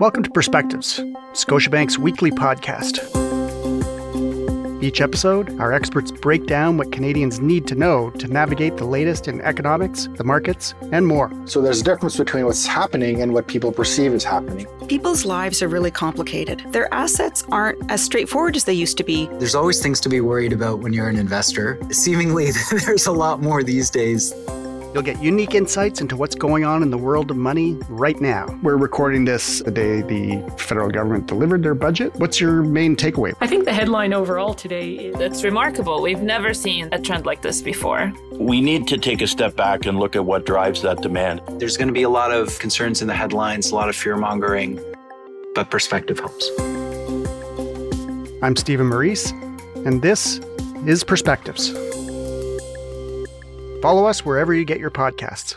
Welcome to Perspectives, Scotiabank's weekly podcast. Each episode, our experts break down what Canadians need to know to navigate the latest in economics, the markets, and more. So there's a difference between what's happening and what people perceive is happening. People's lives are really complicated. Their assets aren't as straightforward as they used to be. There's always things to be worried about when you're an investor. Seemingly, there's a lot more these days. You'll get unique insights into what's going on in the world of money right now. We're recording this the day the federal government delivered their budget. What's your main takeaway? I think the headline overall today is It's remarkable. We've never seen a trend like this before. We need to take a step back and look at what drives that demand. There's going to be a lot of concerns in the headlines, a lot of fear mongering, but perspective helps. I'm Stephen Meurice, and this is Perspectives. Follow us wherever you get your podcasts.